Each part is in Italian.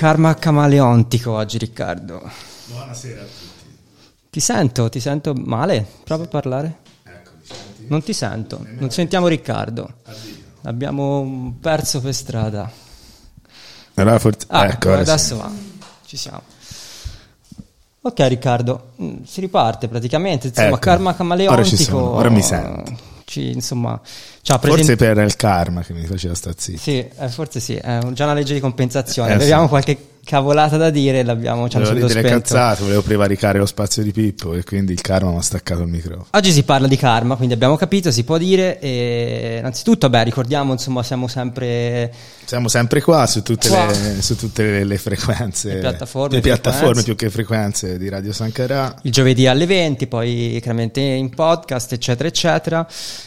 Karma camaleontico oggi, Riccardo. Buonasera a tutti. Ti sento, ti sento male? Prova a parlare. Ecco, mi senti? Non ti sento, non sentiamo Riccardo. Abbiamo perso per strada. Allora, forse... Ah, ecco, adesso sì. va. Ci siamo. Ok Riccardo, mm, si riparte praticamente, insomma, Ecco, karma camaleontico. ora ci sono, ora mi sento. Ci, insomma, ci ha Forse presentato... per il karma che mi faceva sta zitto. Sì, eh, forse sì, è già una legge di compensazione. Eh, Avevamo sì. qualche cavolata da dire l'abbiamo ci hanno dire cazzate, volevo prevaricare lo spazio di Pippo e quindi il karma mi ha staccato il microfono. Oggi si parla di karma, quindi abbiamo capito, si può dire. E innanzitutto, beh, ricordiamo, insomma, siamo sempre Siamo sempre qua su tutte, Qua. Le, su tutte le, le frequenze, Le piattaforme, le piattaforme più che frequenze di Radio Sancarà. il giovedì alle 20, poi chiaramente in podcast, eccetera, eccetera.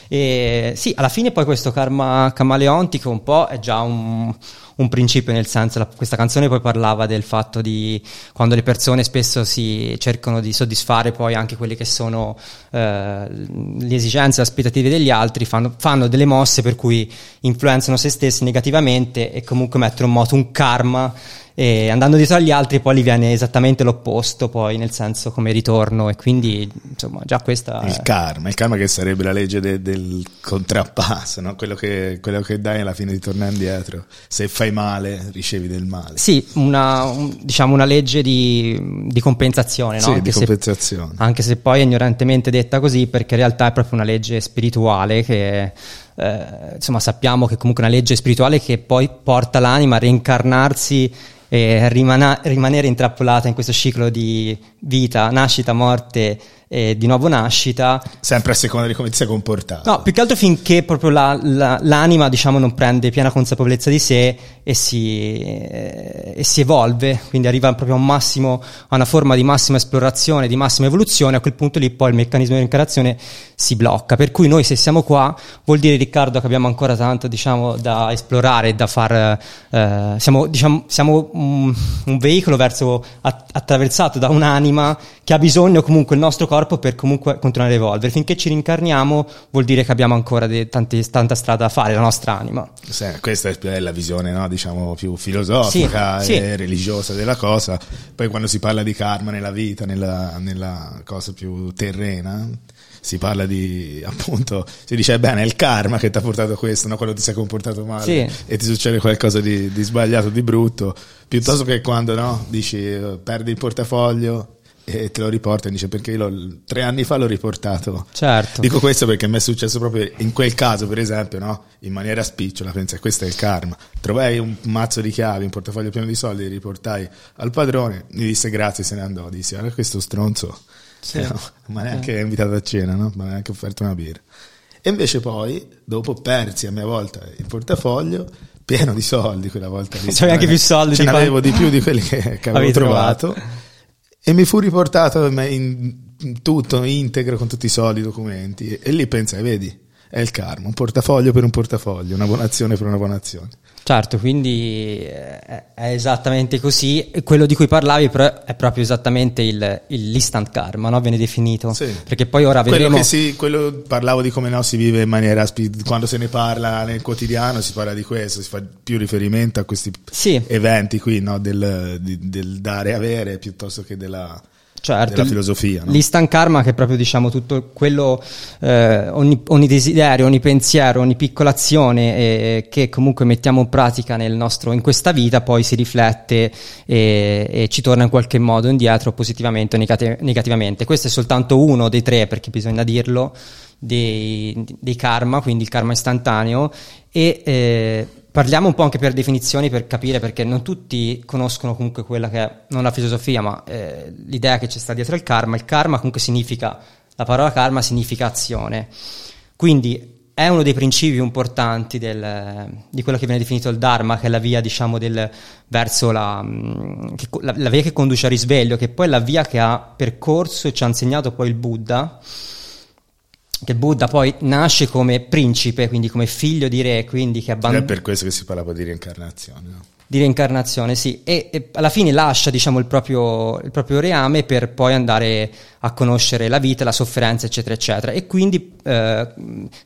E sì, alla fine poi questo karma camaleontico un po' è già un, un principio, nel senso, la- questa canzone poi parlava del fatto di quando le persone spesso si cercano di soddisfare poi anche quelle che sono eh, le esigenze, le aspettative degli altri, fanno, fanno delle mosse per cui influenzano se stessi negativamente e comunque mettono in moto un karma e andando dietro agli altri poi gli viene esattamente l'opposto poi nel senso come ritorno e quindi insomma già questa Il karma, il karma che sarebbe la legge de- del contrappasso, no? quello, che, quello che dai alla fine ti torna indietro. Se fai male, ricevi del male. sì una, un- diciamo una legge di, di compensazione no? Sì, anche, di se, compensazione. anche se poi è ignorantemente detta così perché in realtà è proprio una legge spirituale che eh, insomma sappiamo che comunque una legge spirituale che poi porta l'anima a reincarnarsi e rimana- rimanere intrappolata in questo ciclo di vita, nascita, morte e di nuovo nascita Sempre a seconda di come ti sei comportato. No, più che altro finché proprio la- la- l'anima, diciamo, non prende piena consapevolezza di sé e si, eh, e si evolve, quindi arriva proprio a un massimo, a una forma di massima esplorazione, di massima evoluzione, a quel punto lì poi il meccanismo di reincarnazione si blocca. Per cui noi se siamo qua, vuol dire Riccardo che abbiamo ancora tanto, diciamo, da esplorare da far... eh, siamo, diciamo, siamo un, un veicolo verso, att- attraversato da un'anima che ha bisogno comunque il nostro corpo per comunque continuare a evolvere. Finché ci rincarniamo vuol dire che abbiamo ancora de- tanti- tanta strada da fare, la nostra anima. Sì, questa è la visione, no? diciamo, più filosofica Sì, e sì. religiosa della cosa. Poi quando si parla di karma nella vita, nella, nella cosa più terrena, si parla di appunto, si dice bene è il karma che ti ha portato a questo, no? quando ti sei comportato male Sì. e ti succede qualcosa di, di sbagliato, di brutto, piuttosto che quando no, dici eh, perdi il portafoglio e te lo riporta e dice perché io l'ho- tre anni fa l'ho riportato. Certo. Dico questo perché mi è successo proprio in quel caso, per esempio, no? in maniera spicciola, pensa questo è il karma. Trovai un mazzo di chiavi, un portafoglio pieno di soldi, li riportai al padrone, mi disse grazie, se ne andò, disse guarda questo stronzo, Sì. Eh, no, ma neanche invitato a cena, no? ma neanche offerto una birra. E invece poi, dopo persi a mia volta il portafoglio, pieno di soldi quella volta. C'avevi anche più soldi Ce di n'avevo quanti- di più di quelli che, che avevo trovato. trovato. E mi fu riportato in, tutto, integro, con tutti i soldi, i documenti. E lì pensai, vedi, è il karma, un portafoglio per un portafoglio, una buona azione per una buona azione. Certo, quindi eh, è esattamente così. Quello di cui parlavi è proprio esattamente il, il- l'instant karma, no? viene definito. Sì. Perché poi ora Quello vedremo... che si, quello parlavo di come no, si vive in maniera quando se ne parla nel quotidiano si parla di questo, si fa più riferimento a questi Sì. eventi qui, no? del, del dare avere piuttosto che della, Certo, della filosofia. No? L'instant karma che è proprio diciamo tutto quello, eh, ogni, ogni desiderio, ogni pensiero, ogni piccola azione eh, che comunque mettiamo in pratica nel nostro, in questa vita poi si riflette e, e ci torna in qualche modo indietro positivamente o negati- negativamente. Questo è soltanto uno dei tre perché bisogna dirlo dei, dei karma, quindi il karma istantaneo e eh, Parliamo un po' anche per definizioni per capire perché non tutti conoscono comunque quella che è non la filosofia, ma eh, l'idea che ci sta dietro il karma. Il karma comunque significa, la parola karma significa azione. Quindi è uno dei principi importanti del- di quello che viene definito il Dharma, che è la via, diciamo, del, verso la, mm, la, la via che conduce al risveglio, che poi è la via che ha percorso e ci ha insegnato poi il Buddha, che Buddha poi nasce come principe, quindi come figlio di re, quindi che abbandona è per questo che si parlava di reincarnazione. no? di reincarnazione, sì, e, e alla fine lascia diciamo, il, proprio, il proprio reame per poi andare a conoscere la vita, la sofferenza, eccetera, eccetera, e quindi eh,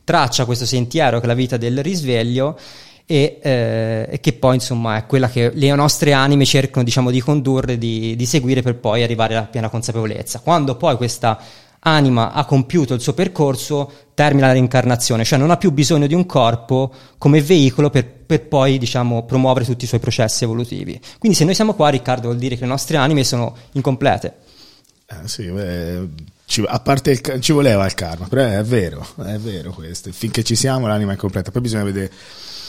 traccia questo sentiero che è la vita del risveglio e, eh, che poi insomma è quella che le nostre anime cercano diciamo, di condurre, di, di seguire per poi arrivare alla piena consapevolezza. Quando poi questa anima ha compiuto il suo percorso, termina la reincarnazione, cioè non ha più bisogno di un corpo come veicolo per, per poi, diciamo, promuovere tutti i suoi processi evolutivi. Quindi se noi siamo qua, Riccardo, vuol dire che le nostre anime sono incomplete. Eh, sì, beh, ci, a parte il, ci voleva il karma, però è vero, è vero questo. Finché ci siamo l'anima è completa. Poi bisogna vedere.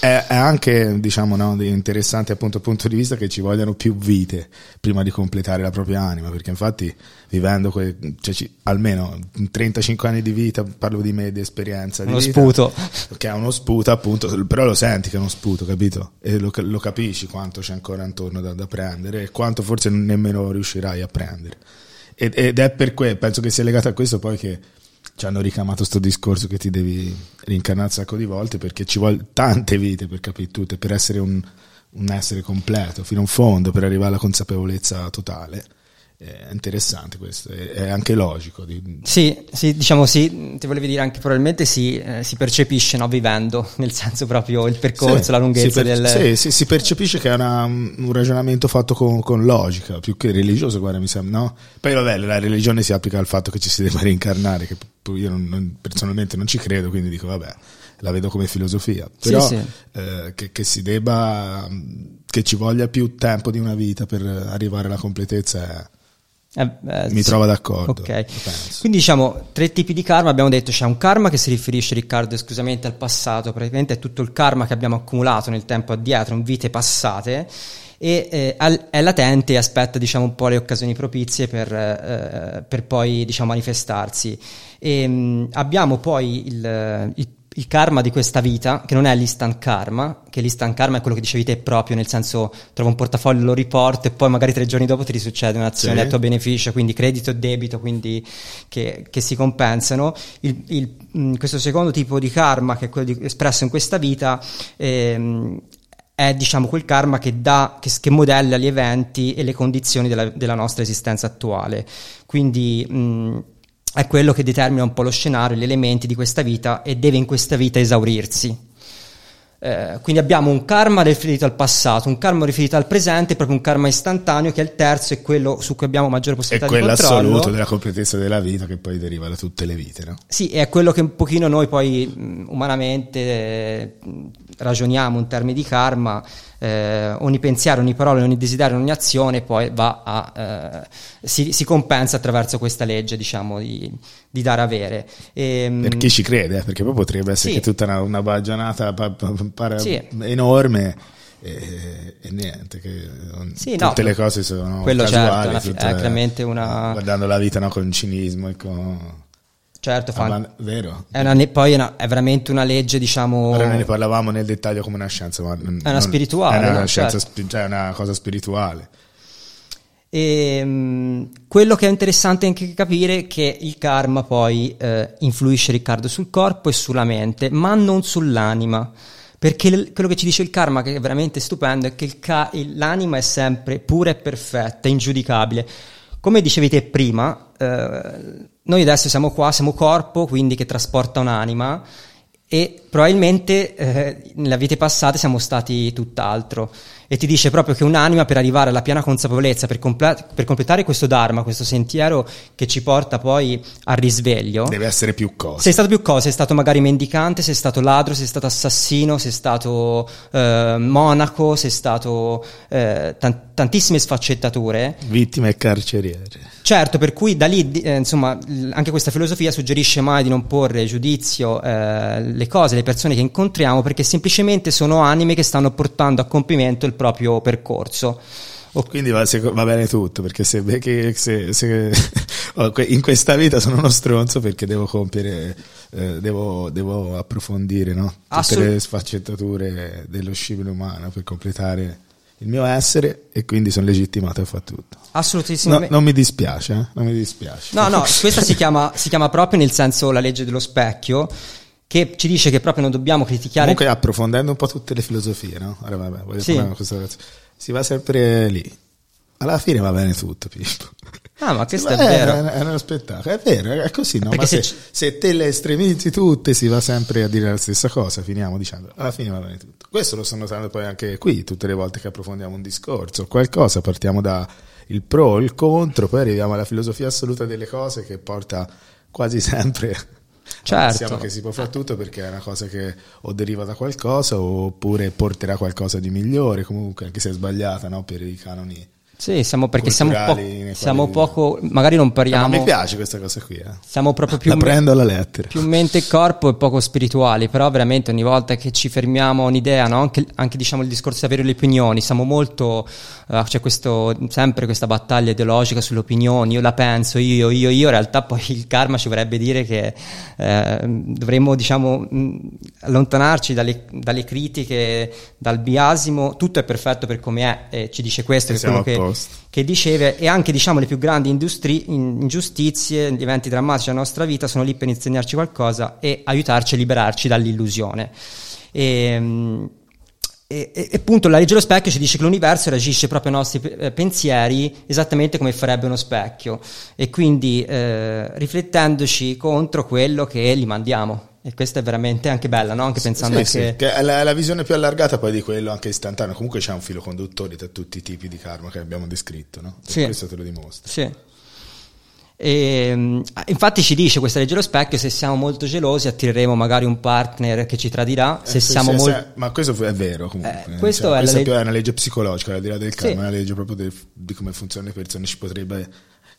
È, anche, diciamo, no, di- interessante appunto punto di vista che ci vogliano più vite prima di completare la propria anima, perché infatti vivendo que- cioè, ci- almeno 35 anni di vita, parlo di me, di esperienza, di Uno vita, sputo. che è uno sputo appunto, però lo senti che è uno sputo, capito? E lo, lo capisci quanto c'è ancora intorno da, da prendere e quanto forse nemmeno riuscirai a prendere. Ed, ed è per questo, penso che sia legato a questo poi che ci hanno ricamato sto discorso che ti devi rincarnare un sacco di volte perché ci vuole tante vite per capire tutto e per essere un, un essere completo fino in fondo, per arrivare alla consapevolezza totale. È interessante questo, è, anche logico. Sì, sì, diciamo sì, ti volevi dire anche probabilmente si, eh, si percepisce no, vivendo, nel senso proprio il percorso, Sì, la lunghezza si per- del... sì, sì, si percepisce che è una- un ragionamento fatto con, con logica, più che religioso, guarda, mi sembra, no? Poi vabbè, la religione si applica al fatto che ci si debba reincarnare, che io non- non- personalmente non ci credo, quindi dico vabbè, la vedo come filosofia. Sì, Però sì. eh, che, che si debba, che ci voglia più tempo di una vita per arrivare alla completezza, è- Eh, eh, mi sì. trovo d'accordo. Ok. lo penso. Quindi diciamo tre tipi di karma, abbiamo detto c'è un karma che si riferisce Riccardo esclusivamente al passato, praticamente è tutto il karma che abbiamo accumulato nel tempo addietro, in vite passate e eh, al- è latente e aspetta diciamo un po' le occasioni propizie per, eh, per poi diciamo manifestarsi. E, mh, abbiamo poi il, il- il karma di questa vita, che non è l'instant karma, che l'instant karma è quello che dicevi te proprio, nel senso trovo un portafoglio, lo riporto e poi magari tre giorni dopo ti risuccede un'azione Sì. a tuo beneficio, quindi credito e debito, quindi che, che si compensano. Il- il- mh, questo secondo tipo di karma, che è quello di- espresso in questa vita, ehm, è diciamo quel karma che, dà, che, che modella gli eventi e le condizioni della, della nostra esistenza attuale. Quindi mh, è quello che determina un po' lo scenario, gli elementi di questa vita e deve in questa vita esaurirsi. Eh, quindi abbiamo un karma riferito al passato, un karma riferito al presente, proprio un karma istantaneo che è il terzo e quello su cui abbiamo maggiore È possibilità di quello controllo. assoluto della completezza della vita che poi deriva da tutte le vite, no? Sì, è quello che un pochino noi poi mh, umanamente ragioniamo in termini di karma, eh, ogni pensiero, ogni parola, ogni desiderio, ogni azione poi va a, eh, si, si compensa attraverso questa legge, diciamo, di, di dare avere. E, Per chi ci crede, eh, perché poi potrebbe essere Sì. tutta una, una baggianata pa- pa- pare Sì. enorme e, e niente, che Sì, tutte no, le cose sono quello casuali, certo, tutte- è chiaramente una- guardando la vita no, con cinismo e con... certo, fa- avan- vero? è, una, poi è, una- è veramente una legge, diciamo... Ora ne parlavamo nel dettaglio come una scienza, ma non- È una spirituale, è una no? scienza, Certo. cioè una cosa spirituale. E, mh, quello che è interessante anche capire è che il karma poi eh, influisce Riccardo sul corpo e sulla mente, ma non sull'anima. Perché l- quello che ci dice il karma, che è veramente stupendo, è che ca- l'anima è sempre pura e perfetta, ingiudicabile. Come dicevi te prima, eh, noi adesso siamo qua, siamo corpo, quindi che trasporta un'anima, e probabilmente eh, nelle vite passate siamo stati tutt'altro e ti dice proprio che un'anima per arrivare alla piena consapevolezza, per, comple- per completare questo dharma, questo sentiero che ci porta poi al risveglio, Deve essere più cose. sei stato più cose, sei stato magari mendicante, sei stato ladro, sei stato assassino, sei stato eh, monaco, sei stato eh, tan- tantissime sfaccettature. Vittime e carceriere. Certo, per cui da lì, eh, insomma, anche questa filosofia suggerisce mai di non porre giudizio eh, le cose, le persone che incontriamo, perché semplicemente sono anime che stanno portando a compimento il proprio percorso. O- Quindi va, se- va bene tutto, perché se, se- se- oh, in questa vita sono uno stronzo perché devo compiere, eh, devo, devo approfondire no? tutte Assolut- le sfaccettature dello scibile umano per completare il mio essere e quindi sono legittimato a fare tutto. No, Assolutissimamente. non mi dispiace, eh? non mi dispiace. No, no, questa si chiama, si chiama proprio nel senso la legge dello specchio, che ci dice che proprio non dobbiamo criticare. Comunque approfondendo un po' tutte le filosofie, no? Ora vabbè, Sì. Si va sempre lì. Alla fine va bene tutto, Pippo. Ah, ma questo è Ma vero. È, uno spettacolo, è vero, è così, no? Perché Ma se se, se te le estremizzi tutte si va sempre a dire la stessa cosa, finiamo dicendo, alla fine va bene tutto. Questo lo sto notando poi anche qui, tutte le volte che approfondiamo un discorso, qualcosa, partiamo da il pro, il contro, poi arriviamo alla filosofia assoluta delle cose che porta quasi sempre... Certo. Pensiamo che si può fare tutto perché è una cosa che o deriva da qualcosa oppure porterà qualcosa di migliore, comunque anche se è sbagliata no? per i canoni. Sì, siamo perché siamo, po- siamo poco, magari non Ma parliamo, mi piace questa cosa qui, eh. siamo proprio più, lettera. più mente e corpo e poco spirituali, però veramente ogni volta che ci fermiamo a un'idea, no? anche, anche, diciamo il discorso di avere le opinioni, siamo molto, eh, c'è questo, sempre questa battaglia ideologica sulle opinioni, io la penso, io, io, io, in realtà poi il karma ci vorrebbe dire che eh, dovremmo diciamo mh, allontanarci dalle, dalle critiche, dal biasimo, tutto è perfetto per come è, e ci dice questo, che quello che, posto. che diceva, e anche diciamo le più grandi industri- in- ingiustizie, gli eventi drammatici della nostra vita sono lì per insegnarci qualcosa e aiutarci a liberarci dall'illusione. E, mh, e, e- e appunto la legge dello specchio ci dice che l'universo reagisce proprio ai nostri eh, pensieri esattamente come farebbe uno specchio e quindi eh, riflettendoci contro quello che gli mandiamo. E questa è veramente anche bella, no? Anche pensando Sì, anche... sì, che è la, la visione più allargata poi di quello anche istantaneo. Comunque c'è un filo conduttore tra tutti i tipi di karma che abbiamo descritto, no? Sì. Questo te lo dimostra. Sì. E, mh, infatti ci dice questa legge dello specchio se siamo molto gelosi attireremo magari un partner che ci tradirà se Eh, sì, siamo sì, molto sì, ma questo è vero comunque. Eh, questo Cioè, è questa più è una legge psicologica, al di là del karma, Sì. è una legge proprio del- di come funzionano le persone. Ci potrebbe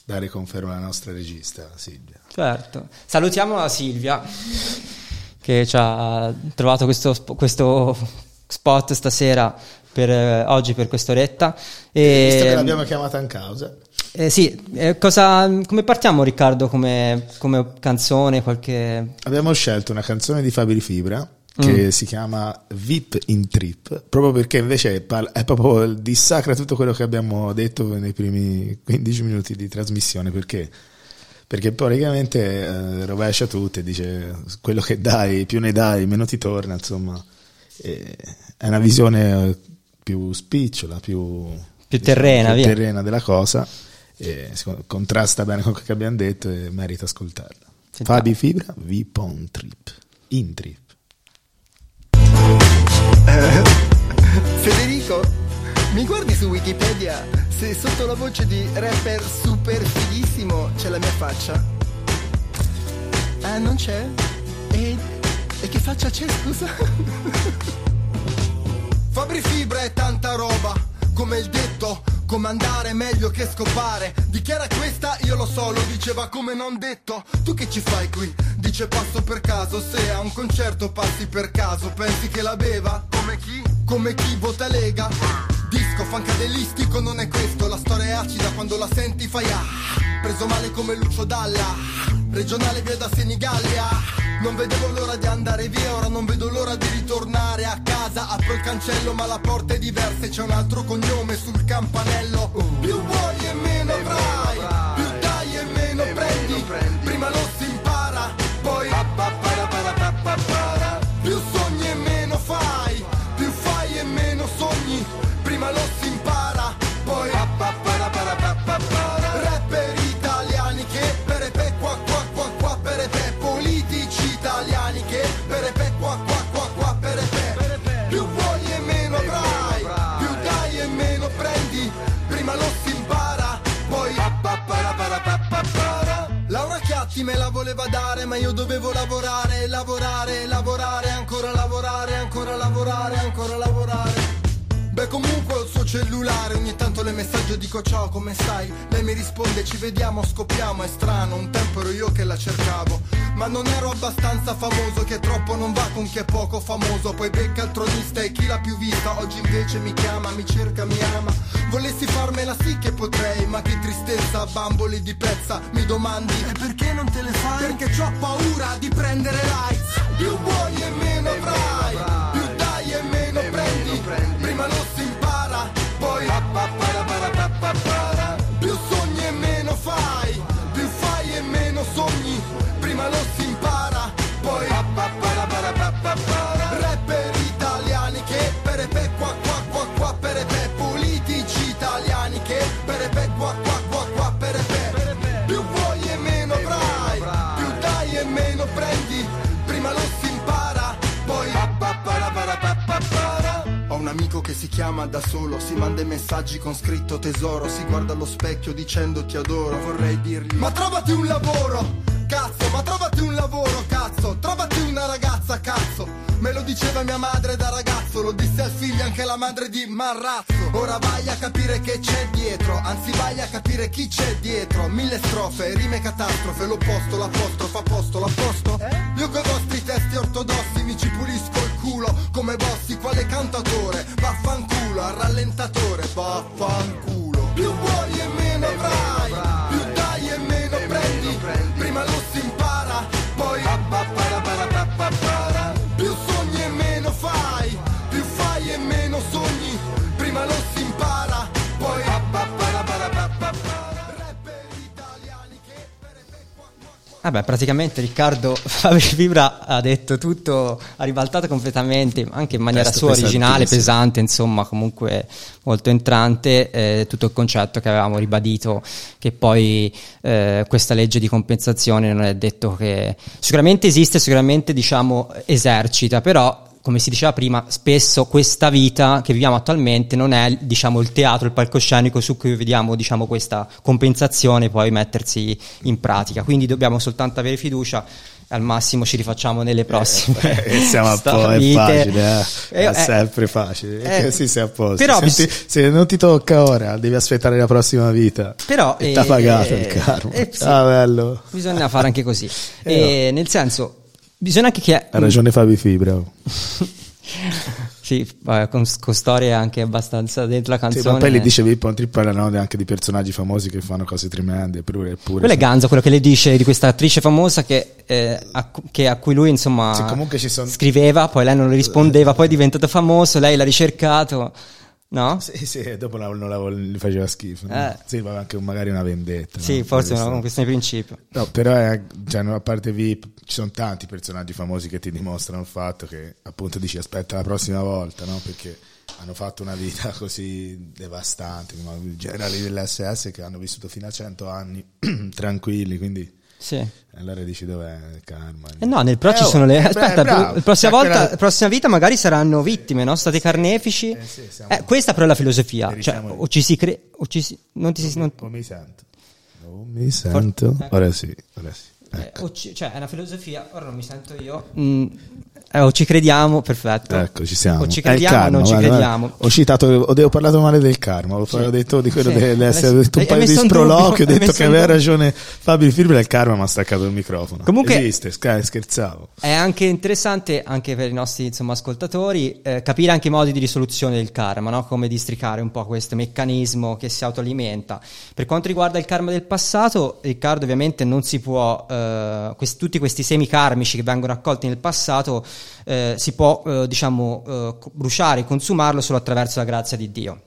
dare conferma la nostra regista Silvia. certo. Salutiamo la Silvia che ci ha trovato questo, questo spot stasera per eh, oggi per quest'oretta. E, Visto che l'abbiamo chiamata in causa, eh, sì, eh, cosa, come partiamo Riccardo come, come canzone qualche abbiamo scelto una canzone di Fabri Fibra che si chiama VIP in Trip, proprio perché invece è proprio dissacra tutto quello che abbiamo detto nei primi 15 minuti di trasmissione, perché perché poi praticamente eh, rovescia tutto e dice quello che dai, più ne dai, meno ti torna, insomma. È una visione eh, più spicciola, più, Più terrena, più via. terrena della cosa e secondo- contrasta bene con quello che abbiamo detto e merita ascoltarla. Sentiamo. Fabi Fibra, VIP on Trip, in Trip. Eh, Federico, mi guardi su Wikipedia se sotto la voce di rapper super fighissimo c'è la mia faccia? Ah, non c'è? E, e che faccia c'è, scusa? Fabri Fibra è tanta roba, come il detto, comandare è meglio che scopare. Dichiara questa, io lo so, lo diceva come non detto. Tu che ci fai qui? Dice passo per caso, se a un concerto passi per caso, pensi che la beva? Come chi? Come chi vota Lega? Disco fancadelistico non è questo, la storia è acida quando la senti fai ah. Preso male come Lucio Dalla, regionale via da Senigallia. Non vedevo l'ora di andare via, ora non vedo Apro il cancello ma la porta è diversa e c'è un altro cognome sul campanello. Ma io dovevo lavorare lavorare lavorare ancora lavorare ancora lavorare ancora lavorare. Beh comunque ho il suo cellulare Ogni tanto le messaggio dico ciao come stai? Lei mi risponde ci vediamo scoppiamo È strano un tempo ero io che la cercavo. Ma non ero abbastanza famoso Che troppo non va con chi è poco famoso. Poi becca il tronista e chi l'ha più vista? Oggi invece mi chiama, mi cerca, mi ama Volessi farmela sì che potrei Ma che tristezza, bamboli di pezza Mi domandi E perché non te le fai? Perché ho paura di prendere likes chiama da solo, si manda i messaggi con scritto tesoro, si guarda allo specchio dicendo ti adoro, vorrei dirgli Ma trovati un lavoro, cazzo, ma trovati un lavoro, cazzo, trovati una ragazza, cazzo. Me lo diceva mia madre da ragazzo, lo disse al figlio anche la madre di Marrazzo. Ora vai a capire che c'è dietro, anzi vai a capire chi c'è dietro. Mille strofe, rime catastrofe, l'opposto, l'apostrofo, a posto, l'apposto. Io coi vostri testi ortodossi mi ci pulisco il culo come bossi, quale cantatore. Vaffanculo, al rallentatore, vaffanculo. Più vuoi e meno avrai, Vabbè, praticamente Riccardo Fabri Fibra ha detto tutto, ha ribaltato completamente, anche in maniera Testo sua originale, pesante, insomma, comunque molto entrante, eh, tutto il concetto che avevamo ribadito, che poi eh, questa legge di compensazione non è detto che sicuramente esiste, sicuramente diciamo esercita, però come si diceva prima, spesso questa vita che viviamo attualmente non è diciamo, il teatro, il palcoscenico su cui vediamo diciamo, questa compensazione poi mettersi in pratica. Quindi dobbiamo soltanto avere fiducia al massimo ci rifacciamo nelle prossime. Eh, siamo a po', è facile, eh. Eh, è eh, sempre facile. eh, Eh, sì, sei a posto. però Senti, bis- se non ti tocca ora, devi aspettare la prossima vita. Però, e eh, t'ha pagato eh, il karma. eh, sì. Ah, bello. Bisogna fare anche così. Eh, E, Nel senso, bisogna anche che... Ha ragione Fabi Fibra. Sì, con, con storie anche abbastanza dentro la Sì, canzone. ma poi lì dicevi Pontri parlano anche di personaggi famosi che fanno cose tremende. Eppure, eppure Quello è Ganza, quello che le dice di questa attrice famosa che, eh, a, che a cui lui insomma Sì, son- scriveva, poi lei non le rispondeva, poi è diventato famoso, lei l'ha ricercato, no? Sì, sì, dopo la- non la, gli faceva schifo. no? Eh. Sì, ma anche magari una vendetta. Sì, no? forse è una questione di principio. No, però è, cioè, a parte VIP, ci sono tanti personaggi famosi che ti dimostrano il fatto che appunto dici aspetta la prossima volta, no? Perché hanno fatto una vita così devastante, i generali dell'SS che hanno vissuto fino a 100 anni tranquilli, quindi Sì. E allora dici dov'è il karma? Eh no, nel pro Eh, ci oh, sono le. Aspetta, bravo. la prossima Cioè, volta, la prossima vita magari saranno vittime, no? State carnefici. Eh sì, siamo- Eh, questa però è la filosofia. Cioè, o ci si cre... o ci si... non ti si... non- Non mi sento. Non mi sento. Ora sì, ora sì. eh, Ecco. o ci- Cioè, è una filosofia. Ora non mi sento io. Mm, eh, o ci crediamo, perfetto. Ecco, ci siamo. O ci crediamo o karma, non ci guarda, guarda. crediamo. Ho citato, ho, ho parlato male del karma, ho ho detto di quello Sì. dell'essere, detto un paio di sproloqui, ho detto che aveva ragione Fabio il karma mi ha staccato il microfono. Comunque- Esiste, scherzavo. È anche interessante, anche per i nostri insomma, ascoltatori, eh, capire anche i modi di risoluzione del karma, no? come districare un po' questo meccanismo che si autoalimenta. Per quanto riguarda il karma del passato, Riccardo ovviamente non si può, eh, quest- tutti questi semi karmici che vengono raccolti nel passato, eh, si può eh, diciamo eh, bruciare, consumarlo solo attraverso la grazia di Dio.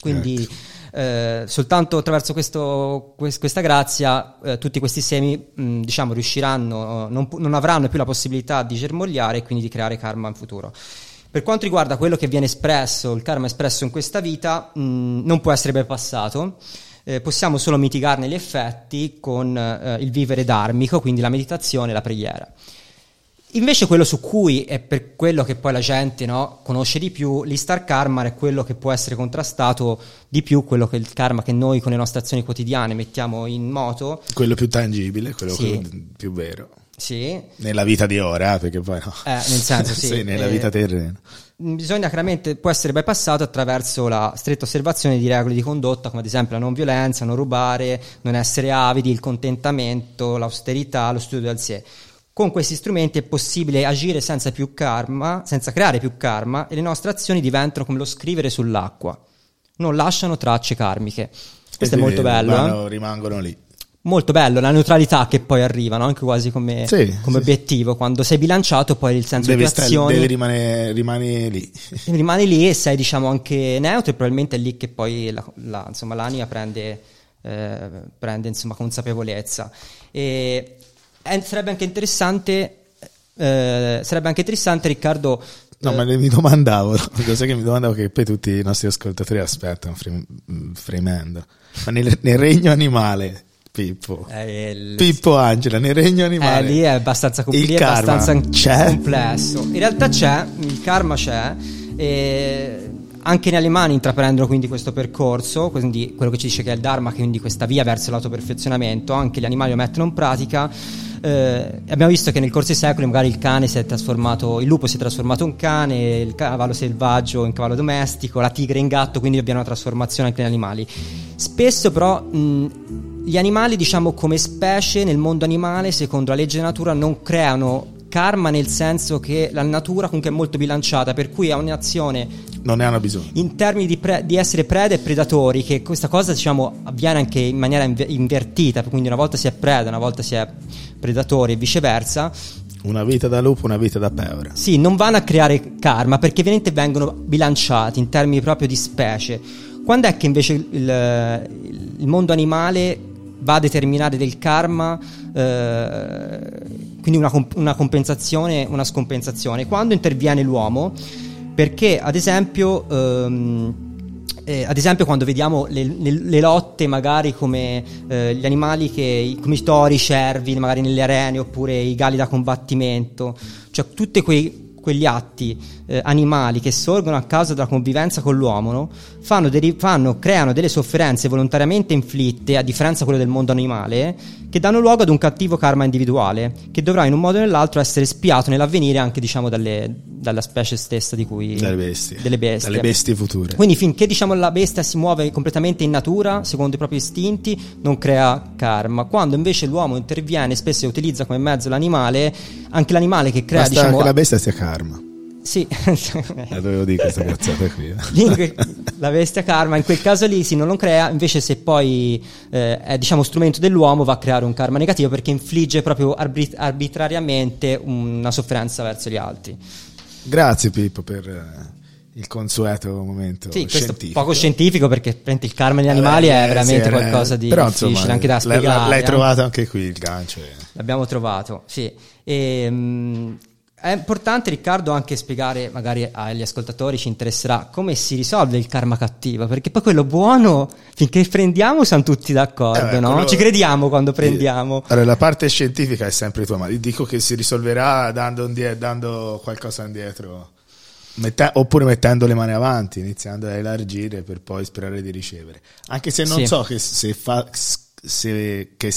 Quindi eh, soltanto attraverso questo- quest- questa grazia eh, tutti questi semi mh, diciamo riusciranno, non, non avranno più la possibilità di germogliare e quindi di creare karma in futuro. Per quanto riguarda quello che viene espresso, il karma espresso in questa vita, mh, non può essere bypassato. Eh, possiamo solo mitigarne gli effetti con eh, il vivere dharmico, quindi la meditazione e la preghiera. Invece quello su cui è per quello che poi la gente no, conosce di più, l'Istar Karma è quello che può essere contrastato di più, quello che il karma che noi con le nostre azioni quotidiane mettiamo in moto. Quello più tangibile, quello Sì. più vero. Sì, Nella vita di ora, eh, perché poi no. Eh, nel senso, sì. nella Eh, vita terrena. bisogna chiaramente, può essere bypassato attraverso la stretta osservazione di regole di condotta, come ad esempio la non violenza, non rubare, non essere avidi, il contentamento, l'austerità, lo studio del sé. Con questi strumenti è possibile agire senza più karma, senza creare più karma, e le nostre azioni diventano come lo scrivere sull'acqua. Non lasciano tracce karmiche. Questo E è molto bello. eh? vanno- Rimangono lì. Molto bello, la neutralità che poi arriva, no? anche quasi come, Sì, come sì. obiettivo. Quando sei bilanciato, poi il senso Devi, di azioni devi rimanere, rimani lì. rimani lì e sei diciamo anche neutro e probabilmente è lì che poi la- la- insomma, l'anima prende, eh, prende insomma, consapevolezza. E eh, sarebbe anche interessante, eh, sarebbe anche interessante Riccardo... No, eh, ma mi domandavo, cos'è che mi domandavo che poi tutti i nostri ascoltatori aspettano, frem- fremendo. Ma nel, nel regno animale, Pippo, eh, il- Pippo Angela, nel regno Eh, animale. lì è abbastanza, com- Il lì è karma abbastanza c'è? complesso. In realtà c'è, il karma c'è, e anche gli animali intraprendono quindi questo percorso, quindi quello che ci dice che è il Dharma, quindi questa via verso l'autoperfezionamento, anche gli animali lo mettono in pratica. Eh, abbiamo visto che nel corso dei secoli magari il cane si è trasformato, il lupo si è trasformato in cane, il cavallo selvaggio in cavallo domestico, la tigre in gatto, quindi abbiamo una trasformazione anche negli animali. Spesso però mh, gli animali, diciamo come specie nel mondo animale, secondo la legge della natura, non creano karma nel senso che la natura comunque è molto bilanciata, per cui ha un'azione Non ne hanno bisogno. in termini di, pre- di essere preda e predatori, che questa cosa diciamo avviene anche in maniera inve- invertita, quindi una volta si è preda, una volta si è predatori e viceversa, Una vita da lupo, una vita da pecora. sì, non vanno a creare karma perché ovviamente vengono bilanciati in termini proprio di specie. Quando è che invece il, il mondo animale va a determinare del karma, eh, quindi una, comp- una compensazione, una scompensazione? Quando interviene l'uomo, perché ad esempio... ehm, eh, ad esempio quando vediamo le, le- le lotte magari come eh, gli animali che come i tori, i cervi magari nelle arene oppure i galli da combattimento cioè tutti quei, quegli atti eh, animali che sorgono a causa della convivenza con l'uomo no? fanno, deri- fanno- creano delle sofferenze volontariamente inflitte a differenza da quelle del mondo animale che danno luogo ad un cattivo karma individuale che dovrà in un modo o nell'altro essere spiato nell'avvenire anche diciamo dalle- dalla specie stessa di cui Dalle bestie. delle bestie Dalle bestie future. quindi finché diciamo la bestia si muove completamente in natura, secondo i propri istinti, non crea karma. Quando invece l'uomo interviene spesso e utilizza come mezzo l'animale, anche l'animale che crea, Basta diciamo... che la bestia sia karma. Sì, La dovevo dire questa cazzata qui. eh. La bestia karma in quel caso lì sì non lo crea invece se poi eh, è diciamo strumento dell'uomo va a creare un karma negativo perché infligge proprio arbit- arbitrariamente una sofferenza verso gli altri Grazie Pippo per eh, il consueto momento sì scientifico. poco scientifico perché prende il karma degli animali Eh, è veramente era- qualcosa di però, difficile insomma, anche da l'hai- spiegare L'hai eh. trovato anche qui il gancio. eh. L'abbiamo trovato, sì. E, mm, È importante, Riccardo, anche spiegare, magari agli ascoltatori ci interesserà, come si risolve il karma cattivo, perché poi quello buono, finché prendiamo, siamo tutti d'accordo, Eh beh, no? quello- Ci crediamo quando prendiamo. Allora, la parte scientifica è sempre tua, ma dico che si risolverà dando, indie- dando qualcosa indietro, Mette- oppure mettendo le mani avanti, iniziando a elargire per poi sperare di ricevere. Anche se non Sì. so che se fa. Se, che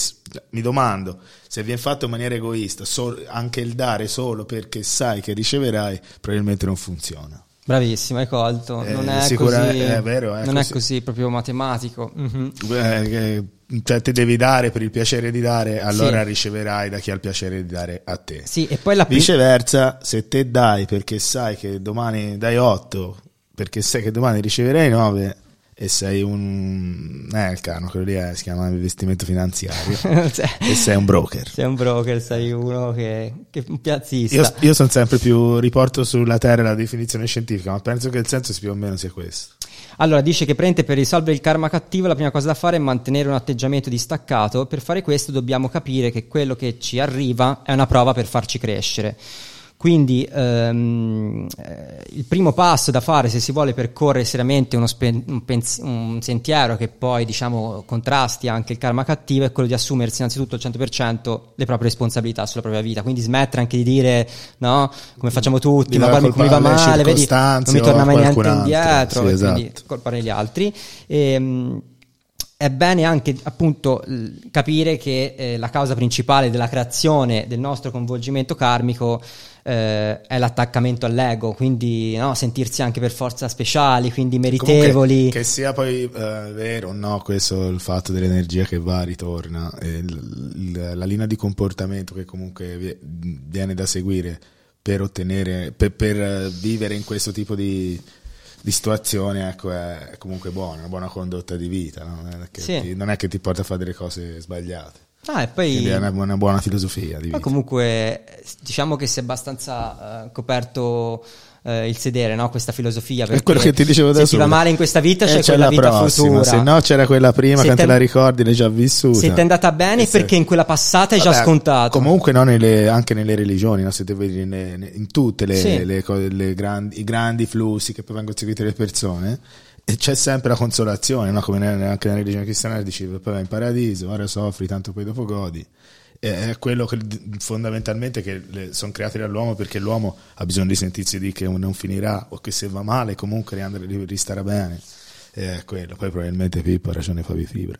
mi domando se viene fatto in maniera egoista, sol- anche il dare solo perché sai che riceverai, probabilmente non funziona. Bravissimo, hai colto. Eh, non è così, è vero, è non è così. così proprio matematico. Mhm. Eh, che- cioè, ti devi dare per il piacere di dare, allora Sì. riceverai da chi ha il piacere di dare a te. Sì, e poi la Viceversa, se te dai perché sai che domani dai 8, perché sai che domani riceverai 9 e sei un... Eh, il cano, quello lì è- si chiama investimento finanziario Cioè, e sei un broker. sei un broker, sei uno che, che piazzista. Io, io sono sempre più, riporto sulla terra la definizione scientifica, ma penso che il senso più o meno sia questo. Allora, dice che prende per risolvere il karma cattivo la prima cosa da fare è mantenere un atteggiamento distaccato. Per fare questo dobbiamo capire che quello che ci arriva è una prova per farci crescere. Quindi ehm, eh, il primo passo da fare se si vuole percorrere seriamente uno spe- un, pens- un sentiero che poi diciamo contrasti anche il karma cattivo è quello di assumersi innanzitutto al 100% le proprie responsabilità sulla propria vita. Quindi smettere anche di dire no, come facciamo tutti, ma dare poi mi, va male, vedi, non mi torna mai niente altro. indietro, Sì, e quindi esatto. colpa negli altri. Ehm, è bene anche appunto capire che eh, la causa principale della creazione del nostro coinvolgimento karmico eh, è l'attaccamento all'ego, quindi no, sentirsi anche per forza speciali, quindi meritevoli. Comunque, che sia poi eh, vero o no, questo il fatto dell'energia che va, ritorna, e il- il- la linea di comportamento che comunque vie- viene da seguire per ottenere, per, per, vivere in questo tipo di, di situazioni, ecco, è comunque buona, una buona condotta di vita, no? non, è che Sì. ti, non è che ti porta a fare delle cose sbagliate. Ah, e poi, Quindi è una, una buona filosofia di vita. comunque diciamo che si è abbastanza eh, coperto eh, il sedere, no? questa filosofia. È perché quello che ti dicevo da Se ti va male in questa vita c'è, c'è quella la vita prossima, futura. se no c'era quella prima che te- la ricordi, l'hai già vissuta. Se ti è andata bene E se- perché in quella passata è già Vabbè, scontato. Comunque no, nelle- anche nelle religioni, no? se te vedi ne- ne- in tutte le, Sì. i grandi flussi che poi vengono seguiti le persone, e c'è sempre la consolazione, no? come anche nella religione cristiana dici, poi vai in paradiso, ora soffri, tanto poi dopo godi. È quello che fondamentalmente che sono creati dall'uomo perché l'uomo ha bisogno di sentirsi di che non finirà o che se va male comunque ristarà bene. È quello, poi probabilmente Pippo ha ragione Fabio Fibra.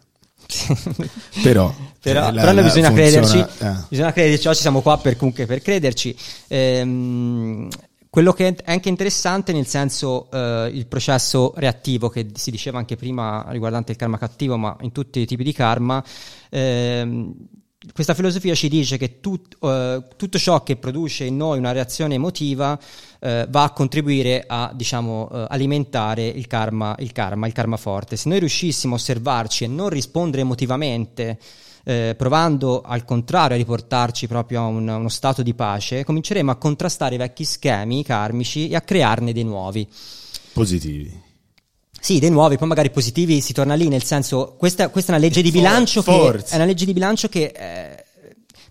Però, Però, eh, la- però la bisogna funziona- crederci, eh. bisogna crederci, oggi siamo qua per, comunque per crederci. Ehm, quello che è anche interessante nel senso eh, il processo reattivo che si diceva anche prima riguardante il karma cattivo, ma in tutti i tipi di karma, ehm, questa filosofia ci dice che tut- eh, tutto ciò che produce in noi una reazione emotiva eh, va a contribuire a diciamo, eh, alimentare il karma, il karma, il karma forte. Se noi riuscissimo a osservarci e non rispondere emotivamente, eh, provando al contrario a riportarci proprio a un- uno stato di pace, cominceremo a contrastare i vecchi schemi karmici e a crearne dei nuovi. positivi. Sì, dei nuovi, poi magari positivi si torna lì, nel senso, questa, questa è una legge di bilancio che forza. è una legge di bilancio che eh,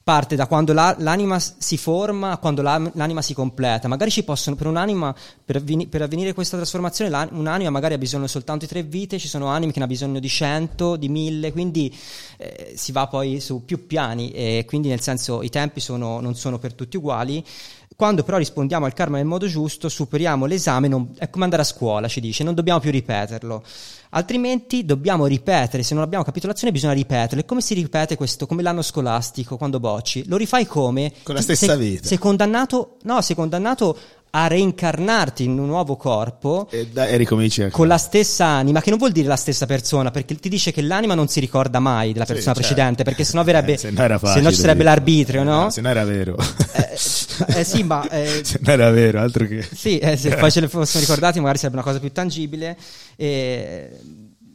parte da quando la- l'anima si forma a quando la- l'anima si completa. Magari ci possono, per un'anima, per, avveni- per avvenire questa trasformazione, la- un'anima magari ha bisogno soltanto di tre vite, ci sono anime che ne ha bisogno di cento, di mille, quindi eh, si va poi su più piani e quindi nel senso i tempi sono- non sono per tutti uguali. Quando però rispondiamo al karma nel modo giusto, superiamo l'esame, non- è come andare a scuola, ci dice, non dobbiamo più ripeterlo. Altrimenti dobbiamo ripetere, se non abbiamo capito l'azione bisogna ripeterlo. E come si ripete questo? Come l'anno scolastico, quando bocci? Lo rifai come? Con la stessa sei, vita. Sei condannato, no, sei condannato a reincarnarti in un nuovo corpo E, dai, e ricominci a con la stessa anima, che non vuol dire la stessa persona, perché ti dice che l'anima non si ricorda mai della persona certo. precedente, perché sennò verrebbe, Eh, se no facile no ci sarebbe l'arbitrio, no? Se no era vero. Eh, eh, sì, ma eh, se no era vero, altro che... sì, eh, se poi ce le fossimo ricordati magari sarebbe una cosa più tangibile. eh,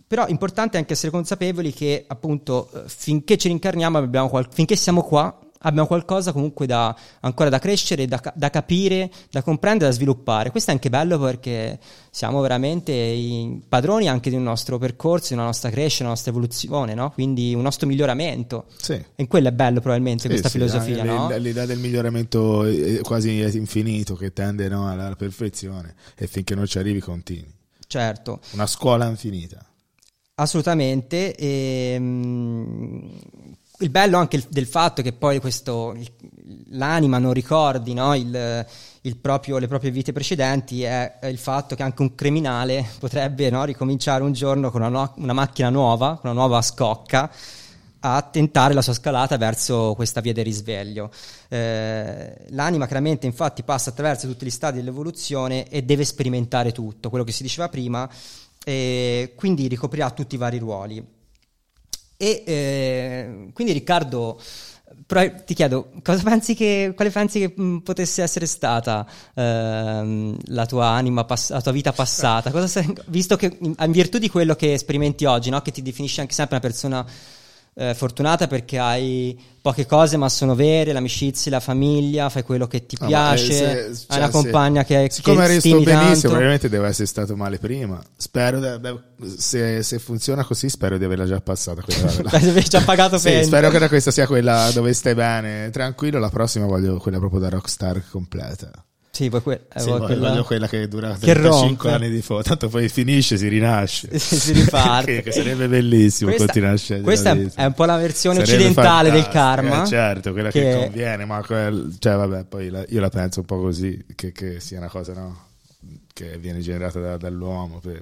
però è importante anche essere consapevoli che appunto eh, finché ci rincarniamo abbiamo qual- finché siamo qua abbiamo qualcosa comunque da, ancora da crescere, da, da capire, da comprendere, da sviluppare. Questo è anche bello perché siamo veramente padroni anche di un nostro percorso, di una nostra crescita, una nostra evoluzione, no? quindi un nostro miglioramento. Sì. E quello è bello probabilmente Sì, questa sì, filosofia, no? L'idea del miglioramento quasi infinito che tende no, alla perfezione e finché non ci arrivi continui. Certo. Una scuola infinita. Assolutamente. E, mm, il bello anche il- del fatto che poi questo, l'anima non ricordi no, il, il proprio- le proprie vite precedenti è, il fatto che anche un criminale potrebbe no, ricominciare un giorno con una, no- una macchina nuova, una nuova scocca, a tentare la sua scalata verso questa via del risveglio. Eh, l'anima chiaramente infatti passa attraverso tutti gli stadi dell'evoluzione e deve sperimentare tutto, quello che si diceva prima, e quindi ricoprirà tutti i vari ruoli. E eh, quindi Riccardo, ti chiedo, pensi che, quale pensi che mh, potesse essere stata ehm, la tua anima, pass- la tua vita passata? Sei- visto che in, virtù di quello che sperimenti oggi, no? che ti definisce anche sempre una persona eh, fortunata perché hai poche cose ma sono vere, l'amicizia, la famiglia, fai quello che ti No, eh, piace, se- hai cioè, una se- compagna che, Siccome che eri sto stimi benissimo, tanto. probabilmente deve essere stato male prima. Spero, de- de- se, se funziona così, spero di averla già passata. Quella, Beh, avevi già pagato Sì, per spero che questa sia quella dove stai bene, tranquillo. La prossima voglio quella proprio da rockstar completa. Sì, vuoi que- Sì, voglio, quella- voglio quella che dura che 35 rompe. anni di foto. Tanto poi finisce, si rinasce. si riparte. che, sarebbe bellissimo Questa, continuare a scegliere. questa è, un po' la versione Sarebbe occidentale del karma. eh, certo, quella che, che- conviene, ma quel- cioè, vabbè, poi la- io la penso un po' così, che, che sia una cosa no, che viene generata da- dall'uomo per,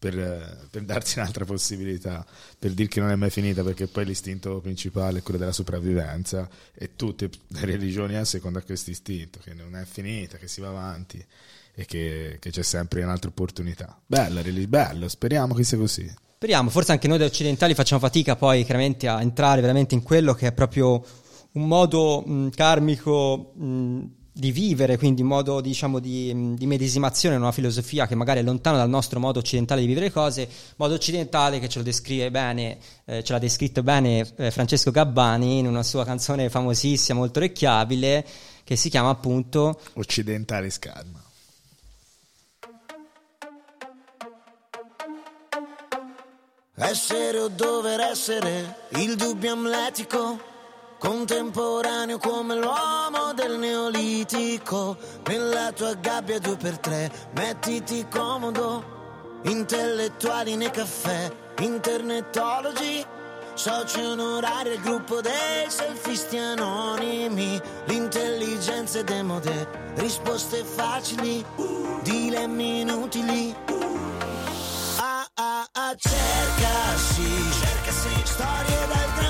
per, per darti un'altra possibilità, per dire che non è mai finita, perché poi l'istinto principale è quello della sopravvivenza e tutte le religioni hanno secondo questo istinto, che non è finita, che si va avanti e che, che c'è sempre un'altra opportunità. Bella, relig- bello, speriamo che sia così. Speriamo, forse anche noi da occidentali facciamo fatica poi chiaramente a entrare veramente in quello che è proprio un modo mh, karmico mh, di vivere, quindi un modo diciamo di, mh, di medesimazione, una filosofia che magari è lontana dal nostro modo occidentale di vivere le cose, modo occidentale che ce lo descrive bene, eh, ce l'ha descritto bene eh, Francesco Gabbani in una sua canzone famosissima, molto orecchiabile, che si chiama appunto Occidentale scarma. Essere o dover essere il dubbio amletico, contemporaneo come l'uomo del neolitico. Nella tua gabbia due per tre, mettiti comodo. Intellettuali nei caffè, internetologi, soci onorari al gruppo dei selfisti anonimi. L'intelligenza è demode, risposte facili, dilemmi inutili. Ah ah ah cerca sì, cerca sì, storie dal gran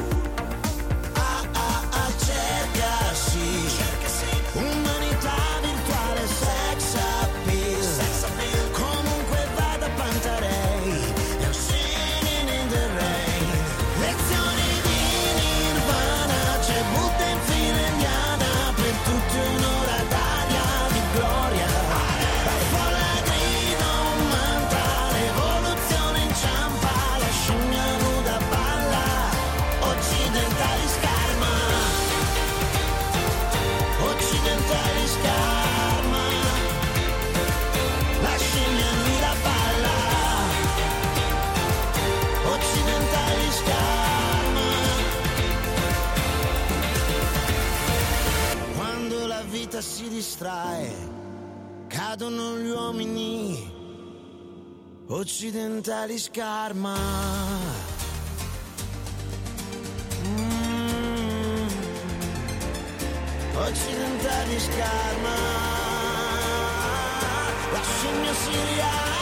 Cosa si distrae, cadono gli uomini occidentali scarma. Mm. Occidentali scarma. La scimmia si.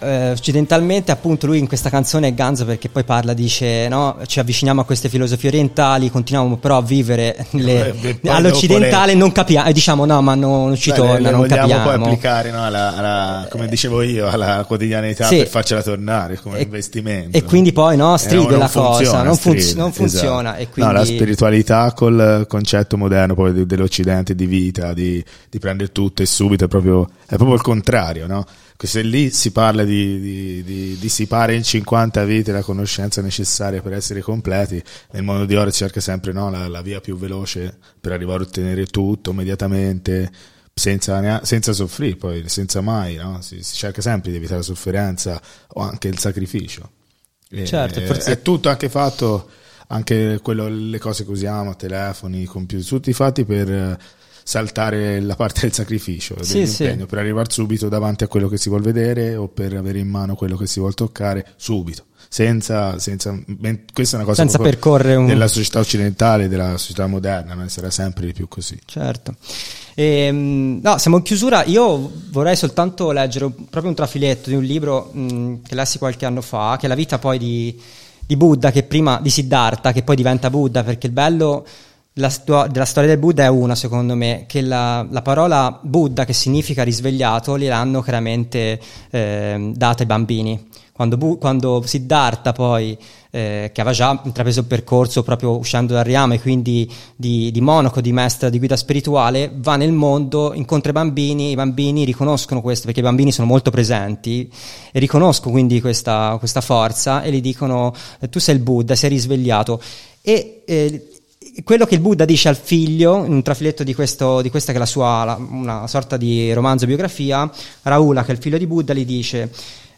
Eh, occidentalmente appunto lui in questa canzone è ganzo perché poi parla, dice no, ci avviciniamo a queste filosofie orientali, continuiamo però a vivere le- Eh, poi all'occidentale, non capiamo, e diciamo no, ma no, non ci Beh, torna, le- non capiamo. poi applicare no, alla, alla- come dicevo io, alla quotidianità Sì. per farcela tornare come E- investimento. e quindi poi, no, Eh, stride la cosa, non funz- stride, non funziona, e No, la quindi- spiritualità col concetto moderno poi de- dell'Occidente di vita, di, di prendere tutto e subito è proprio, è proprio il contrario, no? Che Se lì si parla di, di, di dissipare in 50 vite la conoscenza necessaria per essere completi, nel mondo di ora cerca sempre no, la, la via più veloce per arrivare a ottenere tutto immediatamente, senza, senza soffrire, poi senza mai, no? si, si cerca sempre di evitare la sofferenza o anche il sacrificio. E- Certo, e- forse- è tutto anche fatto, anche quello, le cose che usiamo, telefoni, computer, tutti fatti per eh, saltare la parte del sacrificio, Sì, dell'impegno, sì. per arrivare subito davanti a quello che si vuole vedere o per avere in mano quello che si vuole toccare subito. Senza, senza, questa è una cosa Senza percorrere un- della società occidentale, della società moderna, no? sarà sempre di più così. Certo. Ehm, no, siamo in chiusura. Io vorrei soltanto leggere proprio un trafiletto di un libro mh, che lessi qualche anno fa, che è la vita poi di, di Buddha, che prima di Siddhartha, che poi diventa Buddha, perché il bello sto- della storia del Buddha è una, secondo me, che la, la parola Buddha, che significa risvegliato, gliel'hanno chiaramente ehm, data ai bambini. Quando, Bu- quando Siddhartha poi, eh, che aveva già intrapreso il percorso proprio uscendo dal Riame, quindi di, di monaco, di maestra di guida spirituale, va nel mondo, incontra i bambini, i bambini riconoscono questo, perché i bambini sono molto presenti, e riconoscono quindi questa, questa forza e gli dicono eh, tu sei il Buddha, sei risvegliato. E eh, quello che il Buddha dice al figlio, in un trafiletto di, questo, di questa che è la sua, la- una sorta di romanzo biografia, Raula, che è il figlio di Buddha, gli dice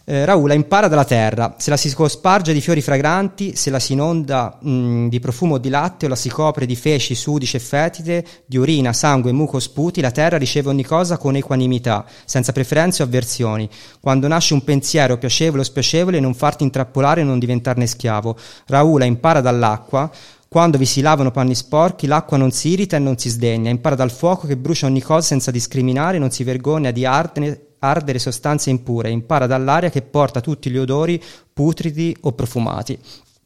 eh, Raula impara dalla terra, se la si cosparge di fiori fragranti, se la si inonda mh, di profumo di latte o la si copre di feci, sudice e fetide, di urina, sangue, muco, sputi, la terra riceve ogni cosa con equanimità, senza preferenze o avversioni. Quando nasce un pensiero piacevole o spiacevole, non farti intrappolare e non diventarne schiavo. Raula impara dall'acqua, quando vi si lavano panni sporchi, l'acqua non si irrita e non si sdegna, impara dal fuoco che brucia ogni cosa senza discriminare, non si vergogna di ardere, ardere sostanze impure, impara dall'aria che porta tutti gli odori putridi o profumati.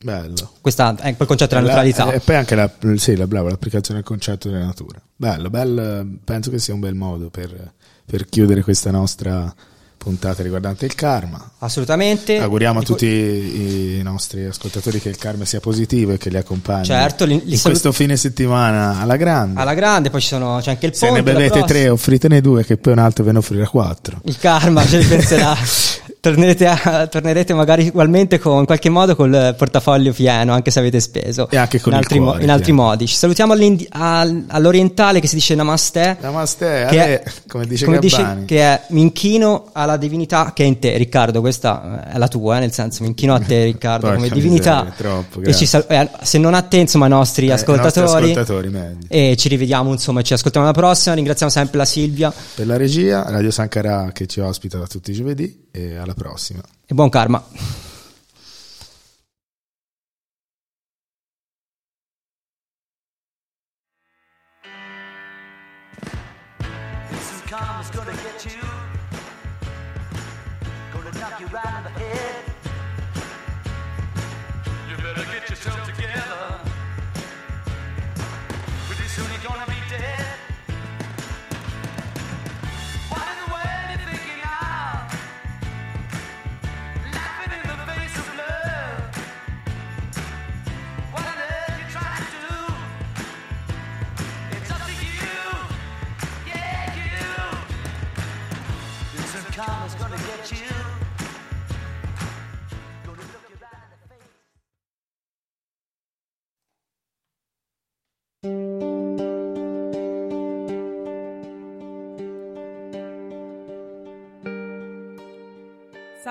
Bello. Questo è quel concetto della La- neutralità. E poi anche la, sì, la brava, l'applicazione del concetto della natura. Bello, bello, penso che sia un bel modo per, per chiudere questa nostra puntata riguardante il karma. Assolutamente. Auguriamo a tutti i, nostri ascoltatori che il karma sia positivo e che li accompagni Certo, li- li in salut- questo fine settimana alla grande. Alla grande, poi ci sono, c'è anche il Se ponte. ne la bevete tre, offritene due, che poi un altro ve ne offrirà quattro. Il karma ce ne penserà. tornerete, a- tornerete magari ugualmente con, in qualche modo col portafoglio pieno, anche se avete speso. E anche con in altri, mo- cuore in altri modi. Ci salutiamo all'indi- al- all'orientale che si dice Namaste. Namaste, che è- come dice come Gabbani. che è mi inchino alla divinità che è in te Riccardo questa è la tua eh, nel senso mi inchino a te Riccardo come divinità miseria, troppo, e sal- eh, se non a te insomma ai nostri Eh, ascoltatori, i nostri ascoltatori, e ci rivediamo insomma ci ascoltiamo alla prossima ringraziamo sempre la Silvia Per la regia, Radio Sankara che ci ospita da tutti i giovedì e alla prossima. e buon karma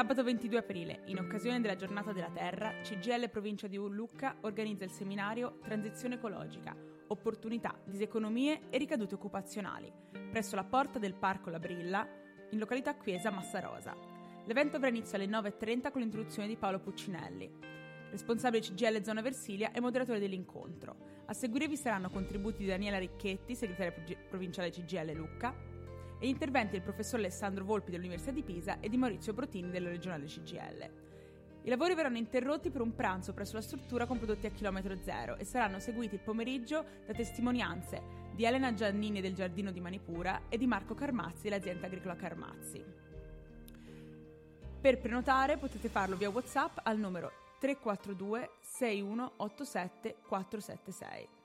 Sabato 22 aprile, in occasione della Giornata della Terra, CGL Provincia di Lucca organizza il seminario Transizione ecologica, opportunità, diseconomie e ricadute occupazionali, presso la porta del Parco La Brilla, in località Chiesa Massarosa. L'evento avrà inizio alle 9.30 con l'introduzione di Paolo Puccinelli, responsabile CGL Zona Versilia e moderatore dell'incontro. A seguire vi saranno contributi di Daniela Ricchetti, segretaria provinciale CGL Lucca, e interventi del professor Alessandro Volpi dell'Università di Pisa e di Maurizio Brotini dello regionale CGL. I lavori verranno interrotti per un pranzo presso la struttura con prodotti a chilometro zero e saranno seguiti il pomeriggio da testimonianze di Elena Giannini del Giardino di Manipura e di Marco Carmazzi dell'azienda agricola Carmazzi. Per prenotare potete farlo via WhatsApp al numero 342 6187 476.